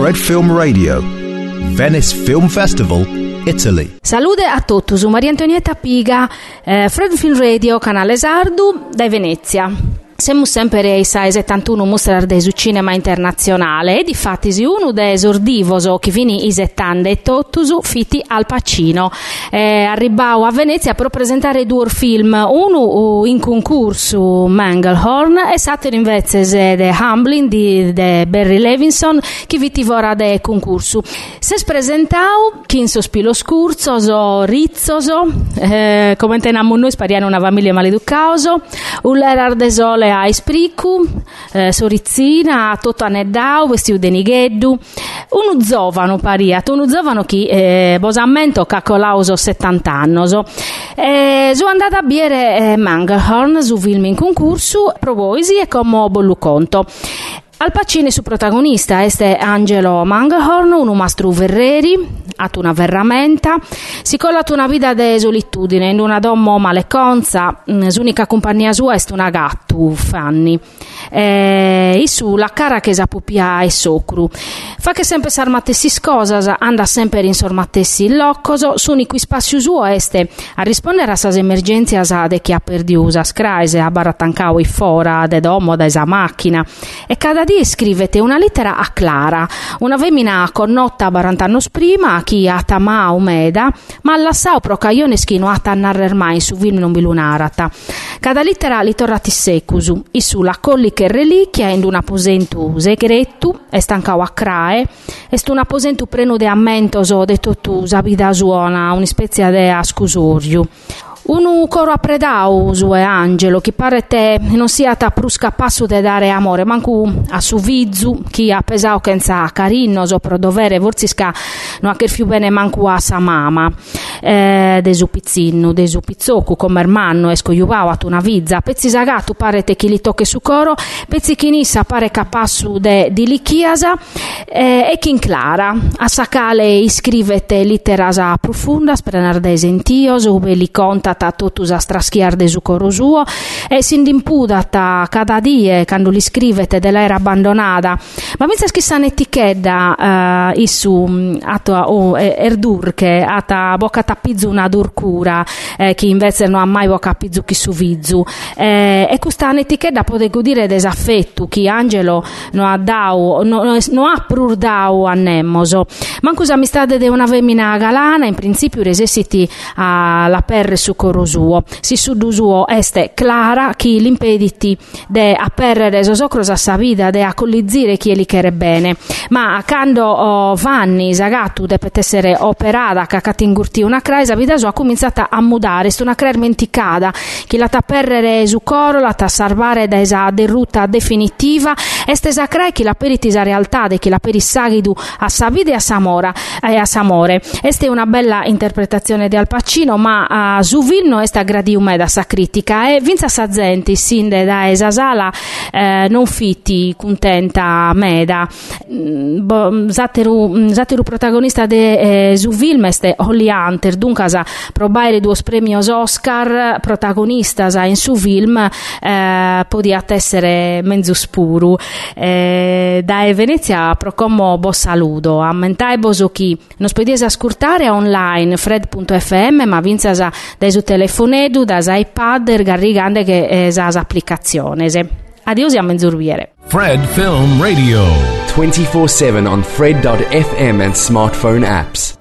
Fred Film Radio, Venice Film Festival, Italy. Salute a tutti, su Maria Antonietta Piga, eh, Fred Film Radio, canale Sardu, da Venezia. Siamo sempre ai 71 mostrar del cinema internazionale e di fatti si uno dei esordivoso che vini i 70 e tottusu fiti al Pacino. Eh, arrivavo a Venezia per presentare due film, uno in concorso Manglehorn e l'altro invece The Humbling di de Barry Levinson che viti vora de concorso. Se presentavo chi in sospilo scurzoso, rizzoso, eh, come teniamo noi spariamo una famiglia maleducauso, un l'erar de sole a Ispricu, eh, Sorizzina, Toto Aneddau, vestito de Nigheddu, uno zovano pariat, uno zovano che eh, bosamento cacolauso 70 anni. Eh, sono andata a biere eh, Manglehorn su film in concorso, provoisi e come bollu conto. Al Pacini su protagonista este Angelo Manglehorn, un mastro Verreri, ha una verramenta, si colla una vita di solitudine in una dommo maleconza, l'unica compagnia sua è una gattu, Fanni. E su la cara che sa pupia e socru. Fa che sempre s'armatessi scosas, anda sempre in sormatessi il loccoso, l'unico spazio suo este a rispondere a sas emergenze de chi ha perdiusa scraise, a baratancao i fora, de domo, da esa macchina. E cada dia scrivete una lettera a Clara, una femmina connota barant'anni prima, chi ha tamà umeda, ma allassao procaione schino a narrer mai su film non bilunarata. Cada lettera li torrati secusu, i su la colliche reliquia in un aposentu segretu, e stancao a crae, est un aposentu prenu de ammentoso de totu sabida suona, un'ispezia de ascusoriu. Un coro appredau su e Angelo, che pare te non sia ta prusca passo de dare amore, mancu a su vizu, chi ha pesau kenza carino, so pro dovere, vorzisca non ha che più bene mancu a sa mama, eh, de su pizzinno, de su pizzocu, come ermanno, esco iuvau a una vizza, pezzi sagatu pare te li tocche su coro, pezzi chinissa pare capassu de di lichiasa, eh, e in clara, a sacale iscrivete litterasa profunda, sprenar de esentio, ube li conta ta totus a straschiar de su coro suo. E s'indimpudata cada die quando li scrivete dell'era abbandonata ma pensa che sa un'etichetta uh, issu ato oh, erdurche ata bocca tappizu una durcura eh, che invece non ha mai bocca pizzu chi su vizzu eh, e questa un'etichetta potego dire desaffetto chi Angelo non ha dau non no ha prur dau a Nemmoso manco amistade de una femmina galana in principio resessiti alla perre su coro suo. Si su du suo este clara chi l'impediti de apperrere sosocros a sa vida de a collizire chi li chere bene. Ma quando oh, vanni sagatu de essere operata cacatingurti una craisa vida sua cominciata a mudare, sto una crer menticada chi la tapperrere su coro la ta salvare da esa derruta definitiva este esa crai chi la peritisa realtà de chi la perissagidu a sa vida e a Samora e a Samore. Este una bella interpretazione di Al Pacino, ma a su Vilno est gradium da sa critica e vinza sa gente sinde da esa sala eh, non fiti contenta meda bo, zateru, zateru protagonista de eh, su film est Holly Hunter dunque sa probaire due premios Oscar protagonistas in su film eh, podiat essere mezzo spuru eh, da Venezia procomo bo saludo ammentai boso chi non spediese ascoltare online fred.fm ma vinza da su telefonedu, da iPad, garrigande che è sa applicazione. Adios a menzurviere. Fred Film Radio. 24-7 on fred.fm and smartphone apps.